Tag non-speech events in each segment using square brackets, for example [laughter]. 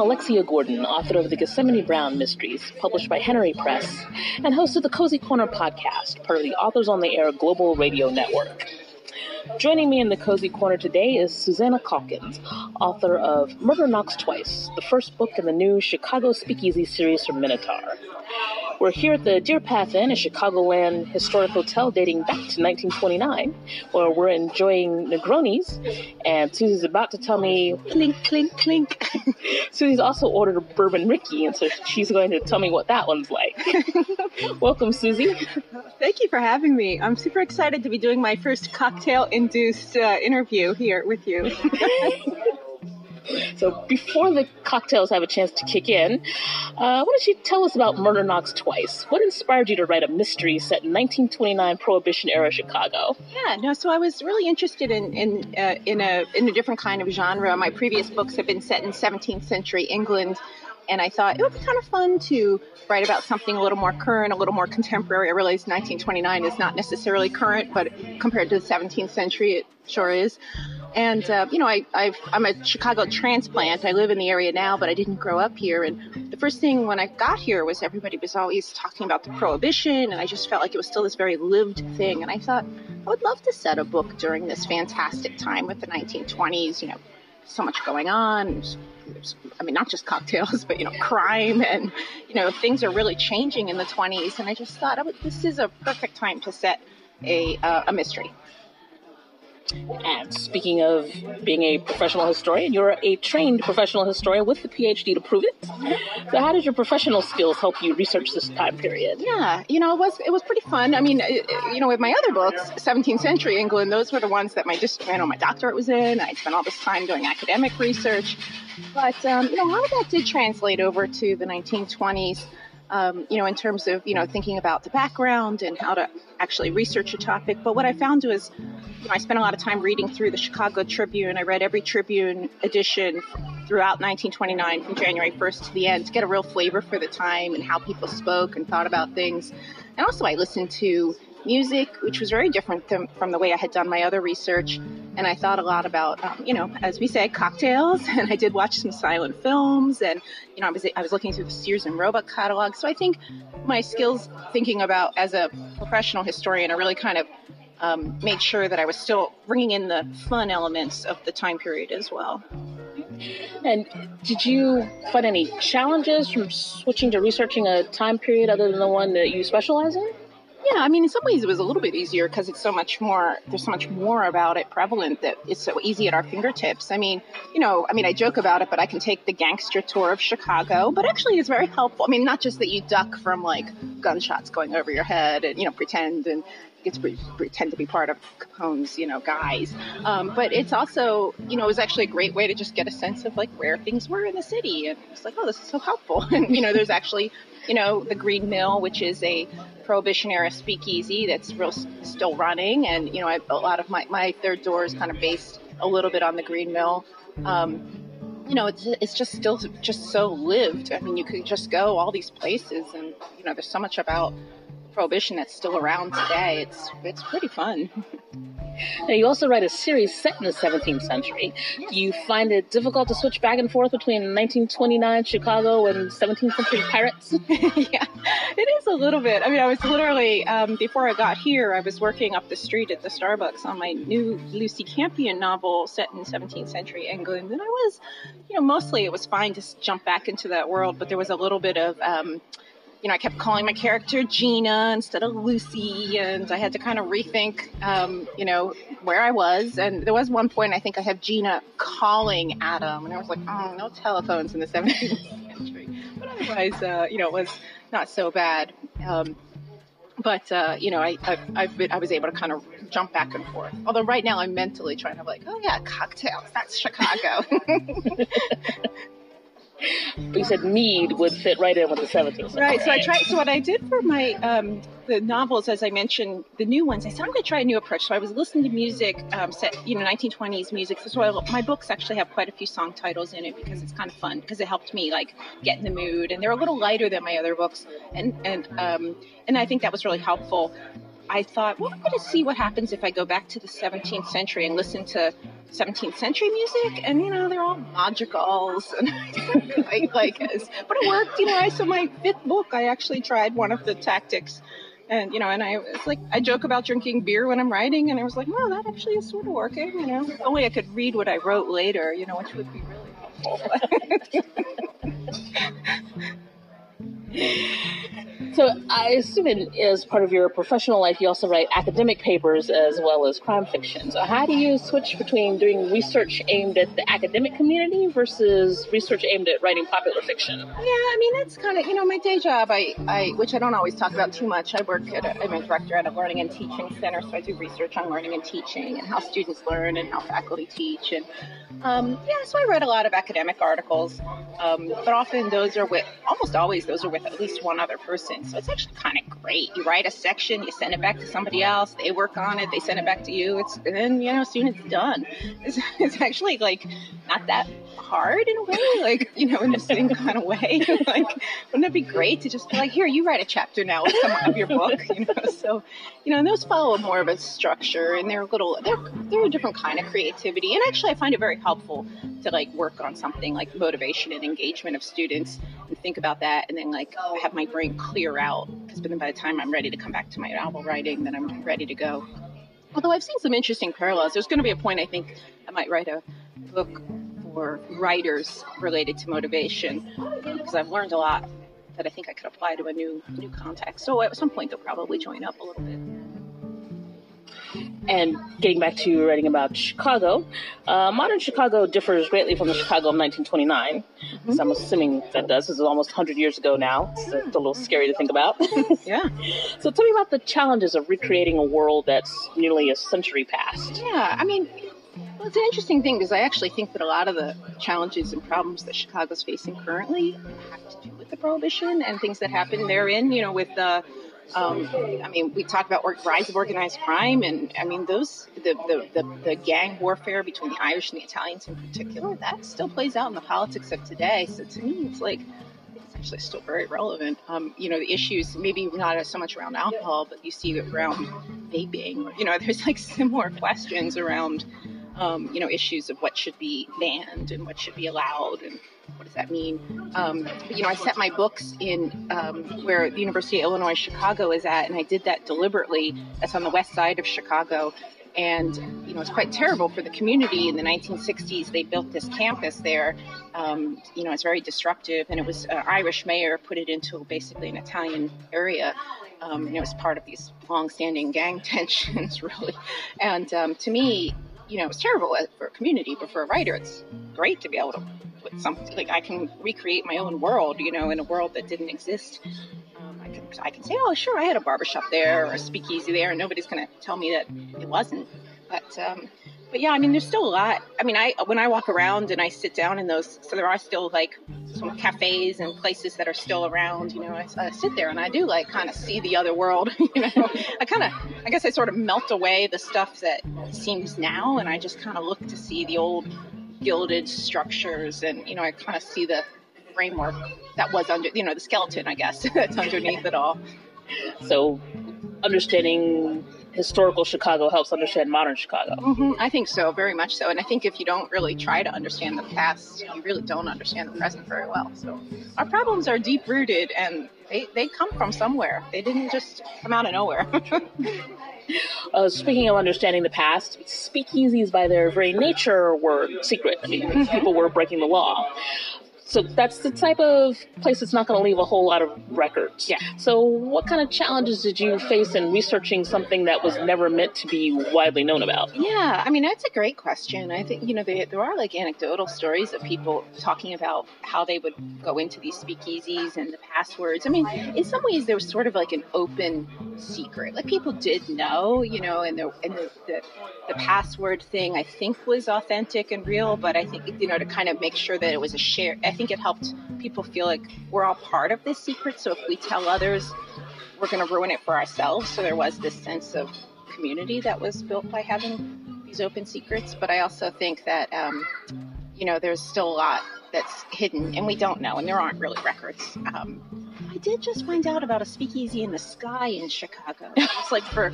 Alexia Gordon, author of the Gethsemane Brown Mysteries, published by Henery Press, and host of the Cozy Corner podcast, part of the Authors on the Air Global Radio Network. Joining me in the Cozy Corner today is Susanna Calkins, author of Murder Knocks Twice, the first book in the new Chicago Speakeasy series from Minotaur. We're here at the Deer Path Inn, a Chicagoland historic hotel dating back to 1929, where we're enjoying Negronis. And Susie's about to tell me clink, clink, clink. [laughs] Susie's also ordered a bourbon Rickey, and so she's going to tell me what that one's like. [laughs] Welcome, Susie. Thank you for having me. I'm super excited to be doing my first cocktail induced uh, interview here with you. [laughs] So before the cocktails have a chance to kick in, uh, why don't you tell us about Murder Knocks Twice? What inspired you to write a mystery set in 1929 Prohibition era Chicago? Yeah, no. So I was really interested in in uh, in a in a different kind of genre. My previous books have been set in 17th century England, and I thought it would be kind of fun to write about something a little more current, a little more contemporary. I realize 1929 is not necessarily current, but compared to the 17th century, it sure is. And uh, you know, I, i am a Chicago transplant. I live in the area now, but I didn't grow up here. And the first thing when I got here was everybody was always talking about the Prohibition, and I just felt like it was still this very lived thing. And I thought I would love to set a book during this fantastic time with the 1920s. You know, so much going on. I mean, not just cocktails, [laughs] but you know, crime and you know, things are really changing in the 20s. And I just thought, this is a perfect time to set a uh, a mystery. And speaking of being a professional historian, you're a trained professional historian with the PhD to prove it. So, how did your professional skills help you research this time period? Yeah, you know, it was it was pretty fun. I mean, it, you know, with my other books, 17th century England, those were the ones that my just you know my doctorate was in. I spent all this time doing academic research, but um, you know, how that did translate over to the 1920s um, you know, in terms of, you know, thinking about the background and how to actually research a topic. But what I found was, you know, I spent a lot of time reading through the Chicago Tribune. I read every Tribune edition throughout 1929 from January 1st to the end to get a real flavor for the time and how people spoke and thought about things. And also I listened to music, which was very different than, from the way I had done my other research. And I thought a lot about, um, you know, as we say, cocktails. [laughs] And I did watch some silent films, and you know, I was I was looking through the Sears and Roebuck catalog. So I think my skills thinking about as a professional historian are really kind of um, made sure that I was still bringing in the fun elements of the time period as well. And did you find any challenges from switching to researching a time period other than the one that you specialize in? Yeah, I mean, in some ways it was a little bit easier because it's so much more, there's so much more about it prevalent that it's so easy at our fingertips. I mean, you know, I mean, I joke about it, but I can take the gangster tour of Chicago, but actually it's very helpful. I mean, not just that you duck from like gunshots going over your head and, you know, pretend and gets to pretend to be part of Capone's, you know, guys. Um, but it's also, you know, it was actually a great way to just get a sense of like where things were in the city. And it's like, oh, this is so helpful. [laughs] And, you know, there's actually, you know, the Green Mill, which is a Prohibition era speakeasy that's real still running. And, you know, I, a lot of my, my third door is kind of based a little bit on the Green Mill. Um, you know, it's, it's just still just so lived. I mean, you could just go all these places and, you know, there's so much about prohibition that's still around today. It's, it's pretty fun. [laughs] Now, you also write a series set in the 17th century. Do you find it difficult to switch back and forth between 1929 Chicago and 17th century pirates? [laughs] yeah, it is a little bit. I mean, I was literally, um, before I got here, I was working up the street at the Starbucks on my new Lucy Campion novel set in 17th century England. And I was, you know, mostly it was fine to jump back into that world, but there was a little bit of, um, you know, I kept calling my character Gina instead of Lucy, and I had to kind of rethink, um, you know, where I was. And there was one point I think I have Gina calling Adam, and I was like, oh, no telephones in the 17th [laughs] century. But otherwise, uh, you know, it was not so bad. Um, but uh, you know, I I've been, I was able to kind of jump back and forth. Although right now I'm mentally trying to like, oh yeah, cocktails. That's Chicago. [laughs] [laughs] But you said mead would fit right in with the 17th century. Right. So I tried. So what I did for my um, the novels, as I mentioned, the new ones, I said I'm going to try a new approach. So I was listening to music, um, set you know 1920s music. So I, my books actually have quite a few song titles in it because it's kind of fun because it helped me like get in the mood, and they're a little lighter than my other books, and and um, and I think that was really helpful. I thought, well, I'm going to see what happens if I go back to the 17th century and listen to 17th century music, and you know they're all madrigals and [laughs] like, like but it worked. You know, I so my fifth book, I actually tried one of the tactics, and you know, and I was like, I joke about drinking beer when I'm writing, and I was like, well, that actually is sort of working. You know, if only I could read what I wrote later, you know, which would be really helpful. [laughs] So I assume as part of your professional life, you also write academic papers as well as crime fiction. So how do you switch between doing research aimed at the academic community versus research aimed at writing popular fiction? Yeah, I mean that's kind of you know my day job. I, I which I don't always talk about too much. I work at a, I'm a director at a learning and teaching center, so I do research on learning and teaching and how students learn and how faculty teach. And um, yeah, so I write a lot of academic articles, um, but often those are with almost always those are with at least one other person. So it's actually kind of great. You write a section, you send it back to somebody else, they work on it, they send it back to you. It's and then you know soon it's done. It's, [laughs] it's actually like not that hard in a way, like you know in the same [laughs] kind of way. [laughs] like wouldn't it be great to just be like, here you write a chapter now of some of your book, you know? So you know and those follow more of a structure and they're a little they're they're a different kind of creativity. And actually I find it very helpful to like work on something like motivation and engagement of students and think about that and then like have my brain clear out because then by the time I'm ready to come back to my novel writing, then I'm ready to go. Although I've seen some interesting parallels, there's going to be a point I think I might write a book for writers related to motivation because I've learned a lot that I think I could apply to a new new context. So at some point they'll probably join up a little bit. And getting back to writing about Chicago, uh, modern Chicago differs greatly from the Chicago of 1929. So I'm assuming that does. This is almost 100 years ago now. It's, it's a little scary to think about. [laughs] yeah. So tell me about the challenges of recreating a world that's nearly a century past. Yeah, I mean, well, it's an interesting thing because I actually think that a lot of the challenges and problems that Chicago's facing currently have to do with the prohibition and things that happened therein. You know, with the um, I mean, we talk about rise of organized crime, and I mean, those the, the, the, the, gang warfare between the Irish and the Italians in particular, that still plays out in the politics of today. So to me, it's like it's actually still very relevant. Um, you know, the issues maybe not so much around alcohol, but you see it around vaping. You know, [laughs] there's like similar questions around um, you know issues of what should be banned and what should be allowed and does that mean? Um, you know, I set my books in um, where the University of Illinois Chicago is at, and I did that deliberately. That's on the west side of Chicago. And, you know, it's quite terrible for the community. In the 1960s, they built this campus there. Um, you know, it's very disruptive, and it was an Irish mayor put it into basically an Italian area. Um, and it was part of these long-standing gang [laughs] tensions, really. And um, to me, you know, it's terrible for a community, but for a writer, it's great to be able to put something like I can recreate my own world, you know, in a world that didn't exist. Um, I can I can say, oh, sure, I had a barbershop there or a speakeasy there, and nobody's to tell me that it wasn't. But um, but yeah, I mean, there's still a lot. I mean, I when I walk around and I sit down in those, so there are still like some cafes and places that are still around. You know, I, I sit there and I do like kind of see the other world. [laughs] You know, I kind of, I guess I sort of melt away the stuff that seems now, and I just kind of look to see the old gilded structures, and you know, I kind of see the framework that was under, you know, the skeleton, I guess, [laughs] that's underneath it all. So, understanding historical Chicago helps understand modern Chicago. Mm-hmm. I think so, very much so. And I think if you don't really try to understand the past, you really don't understand the present very well. So our problems are deep rooted and they, they come from somewhere. They didn't just come out of nowhere. [laughs] [laughs] uh, speaking of understanding the past, speakeasies by their very nature were secret. I mean, mm-hmm. people were breaking the law. So that's the type of place that's not going to leave a whole lot of records. Yeah. So what kind of challenges did you face in researching something that was never meant to be widely known about? Yeah, I mean that's a great question. I think you know there, there are like anecdotal stories of people talking about how they would go into these speakeasies and the passwords. I mean, in some ways there was sort of like an open secret. Like people did know, you know, and the and the, the, the password thing I think was authentic and real, but I think you know to kind of make sure that it was a share think it helped people feel like we're all part of this secret. So if we tell others, we're going to ruin it for ourselves. So there was this sense of community that was built by having these open secrets. But I also think that, um, you know, there's still a lot that's hidden and we don't know, and there aren't really records. Um, I did just find out about a speakeasy in the sky in Chicago. It's like for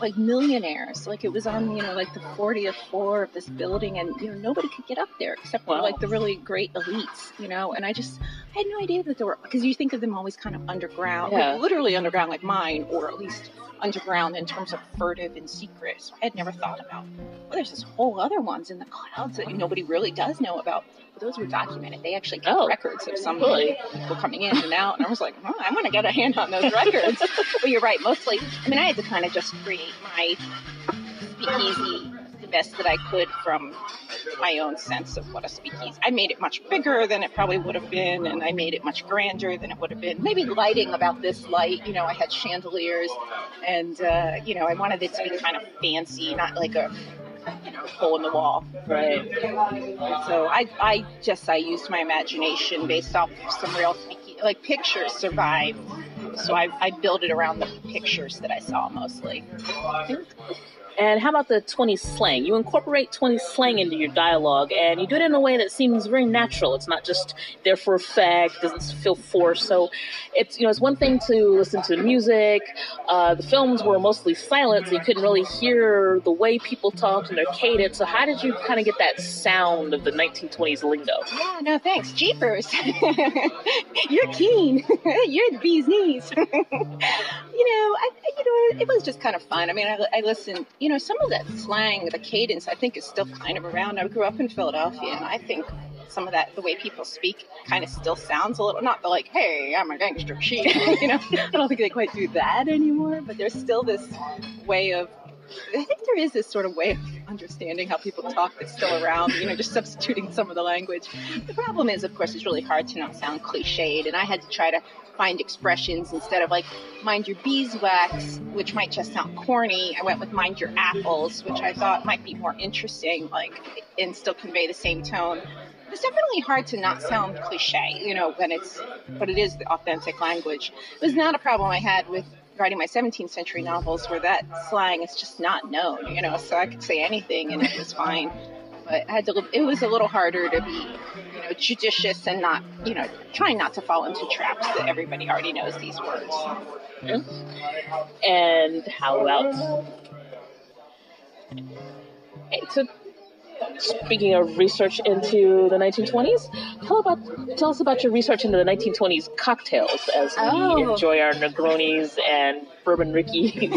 like millionaires. Like it was on, you know, like the 40th floor of this building, and you know nobody could get up there except for Wow. like the really great elites, you know. And I just I had no idea that there were because you think of them always kind of underground, Yeah. like literally underground, like mine, or at least underground in terms of furtive and secret. So I had never thought about. Well, there's this whole other ones in the clouds that nobody really does know about. But those were documented. They actually kept Oh, records of some really? people coming in and out, and I was like, oh, I want to get a hand on those records. but you're right. Mostly, I mean, I had to kind of just create my speakeasy best that I could from my own sense of what a speakeasy. I made it much bigger than it probably would have been, and I made it much grander than it would have been. Maybe lighting about this light. You know, I had chandeliers, and uh, you know, I wanted it to be kind of fancy, not like a you know hole in the wall. Right. So I, I just I used my imagination based off of some real speaking, like pictures survive. So I, I built it around the pictures that I saw mostly. And how about the 20s slang? You incorporate 20s slang into your dialogue, and you do it in a way that seems very natural. It's not just there for effect, doesn't feel forced. So it's you know it's one thing to listen to the music. Uh, the films were mostly silent, so you couldn't really hear the way people talked and their cadence. So how did you kind of get that sound of the 1920s lingo? Yeah, no thanks. Jeepers. [laughs] You're keen. [laughs] You're the bee's knees. [laughs] you know, I, you know, it was just kind of fun. I mean, I, I listened, you know, some of that slang, the cadence, I think is still kind of around. I grew up in Philadelphia, and I think some of that, the way people speak, kind of still sounds a little, not the like, hey, I'm a gangster chief, [laughs] you know, I don't think they quite do that anymore, but there's still this way of, I think there is this sort of way of understanding how people talk that's still around, you know, just substituting some of the language. The problem is, of course, it's really hard to not sound cliched, and I had to try to find expressions instead of like mind your beeswax, which might just sound corny. I went with mind your apples, which I thought might be more interesting, like, and still convey the same tone. It's definitely hard to not sound cliche, you know, when it's, but it is the authentic language. It was not a problem I had with writing my 17th century novels where that slang is just not known, you know, so I could say anything and it was fine. But I had to, it was a little harder to be, you know, judicious and not, you know, trying not to fall into traps that everybody already knows these words. Mm-hmm. And how about? Hey, So, speaking of research into the 1920s, tell about tell us about your research into the 1920s cocktails as we Oh. enjoy our Negronis and bourbon Rickeys.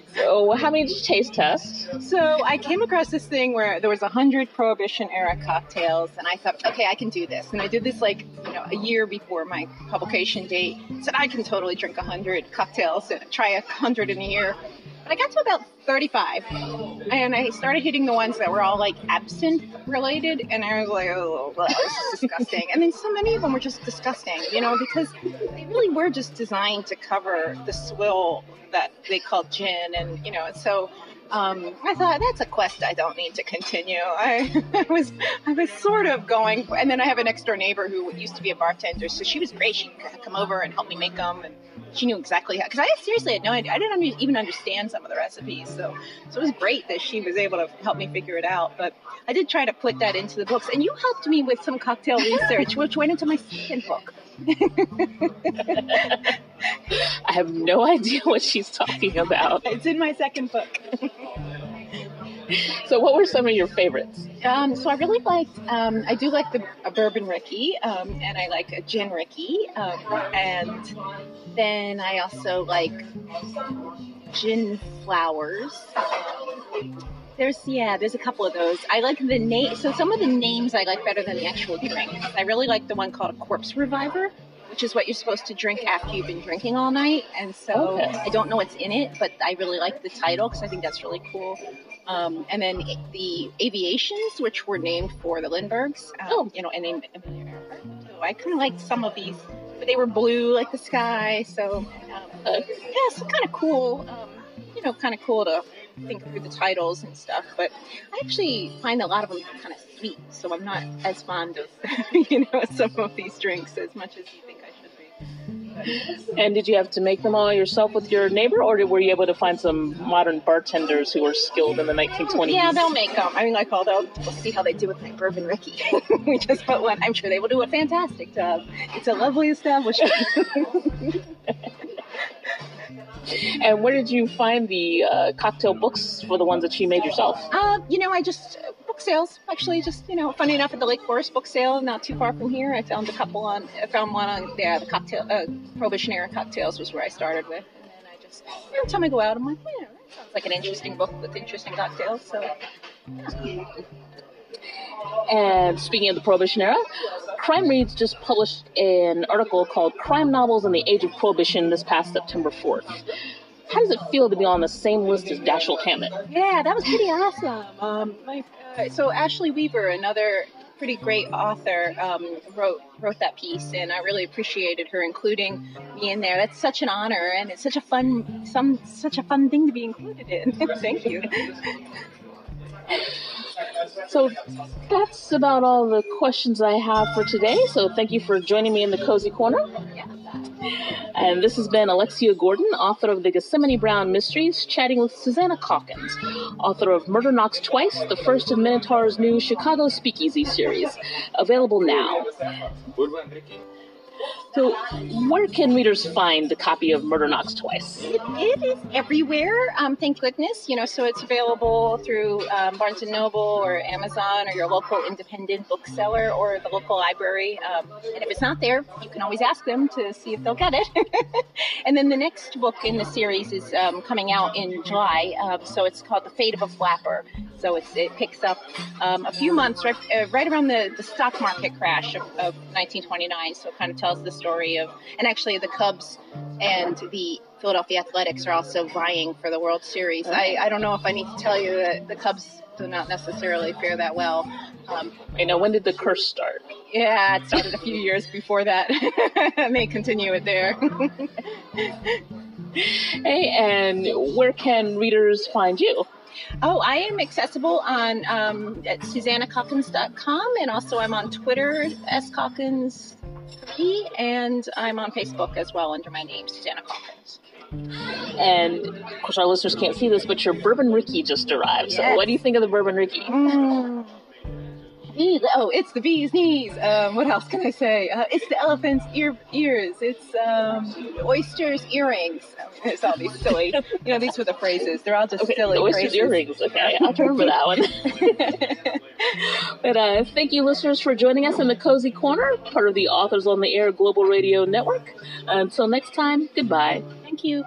[laughs] so, how many did you taste test? So I came across this thing where there was a hundred Prohibition era cocktails, and I thought, okay, I can do this. And I did this like you know a year before my publication date. Said I can totally drink a hundred cocktails and try a hundred in a year. But I got to about 35, and I started hitting the ones that were all like absinthe related, and I was like, oh, this is disgusting. and then so many of them were just disgusting, you know, because they really were just designed to cover the swill that they called gin, and you know, so um, I thought that's a quest I don't need to continue. I, [laughs] I was I was sort of going, and then I have an next door neighbor who used to be a bartender, so she was great. She'd come over and help me make them, and she knew exactly how. Because I seriously had no idea. I didn't under, even understand some of the recipes, so so it was great that she was able to help me figure it out. But I did try to put that into the books, and you helped me with some cocktail research, which went into my second book. [laughs] I have no idea what she's talking about. It's in my second book. [laughs] [laughs] So, what were some of your favorites? Um, so I really liked. Um, I do like the a bourbon Rickey, um, and I like a gin Rickey, um, and then I also like gin flowers. There's yeah, there's a couple of those. I like the name. So some of the names I like better than the actual drink. I really like the one called a corpse reviver, which is what you're supposed to drink after you've been drinking all night. And so Okay. I don't know what's in it, but I really like the title because I think that's really cool. Um, and then the aviations, which were named for the Lindberghs, um, Oh. you know, and named Amelia Earhart. So I kind of liked some of these, but they were blue like the sky. So um, Uh, yeah, it's kind of cool. Um, you know, kind of cool to think through the titles and stuff. But I actually find a lot of them kind of sweet, so I'm not as fond of [laughs] you know some of these drinks as much as you think I should be. And did you have to make them all yourself with your neighbor, or were you able to find some modern bartenders who were skilled in the 1920s? Yeah, they'll make them. I mean, like, they'll we'll see how they do with my bourbon Rickey. [laughs] we just put one. I'm sure they will do a fantastic job. It's a lovely establishment. [laughs] And where did you find the uh, cocktail books for the ones that you made yourself? Uh, you know, I just sales. Actually, just you know, funny enough, at the Lake Forest book sale, not too far from here, I found a couple on. I found one on yeah, the cocktail uh, Prohibition era cocktails was where I started with, and then I just every time I go out, I'm like, yeah, that sounds like an interesting book with interesting cocktails. So. Yeah. And speaking of the Prohibition era, Crime Reads just published an article called Crime Novels in the Age of Prohibition this past September 4th. How does it feel to be on the same list as Dashiell Hammett? Yeah, that was pretty awesome. Um, my, uh, so Ashley Weaver, another pretty great author, um, wrote wrote that piece, and I really appreciated her including me in there. That's such an honor, and it's such a fun some such a fun thing to be included in. [laughs] Thank you. So that's about all the questions I have for today. So thank you for joining me in the Cozy Corner. And this has been Alexia Gordon, author of the Gethsemane Brown Mysteries, chatting with Susanna Calkins, author of Murder Knocks Twice, the first of Minotaur's new Chicago Speakeasy series, available now. So, where can readers find the copy of Murder Knocks Twice? it, it is everywhere. Um, thank goodness, you know. So it's available through um, Barnes and Noble or Amazon or your local independent bookseller or the local library. Um, and if it's not there, you can always ask them to see if they'll get it. [laughs] and then the next book in the series is um, coming out in July. Uh, so it's called The Fate of a Flapper. So it picks up um, a few months right, uh, right around the, the stock market crash of, of 1929. So it kind of tells the story of, and actually the Cubs and the Philadelphia Athletics are also vying for the World Series. I, I don't know if I need to tell you that the Cubs do not necessarily fare that well. Um, you know, when did the curse start? Yeah, it started a few years before that. [laughs] may continue it there. [laughs] hey, and where can readers find you? Oh, I am accessible on um, at SusannaCalkins.com, and also I'm on Twitter, scalkins and I'm on Facebook as well under my name, Susanna Calkins. And of course, our listeners can't see this, but your Bourbon Rickey just arrived. Yes. So, what do you think of the Bourbon Rickey? Mm. Oh, it's the bee's knees. Um, what else can I say? Uh, it's the elephant's ear ears. It's um, oysters earrings. [laughs] It's all these silly. You know, these were the phrases. They're all just okay, silly oysters phrases. earrings. Okay, I'll remember that one. [laughs] but uh, thank you, listeners, for joining us in the Cozy Corner, part of the Authors on the Air Global Radio Network. Until next time, goodbye. Thank you.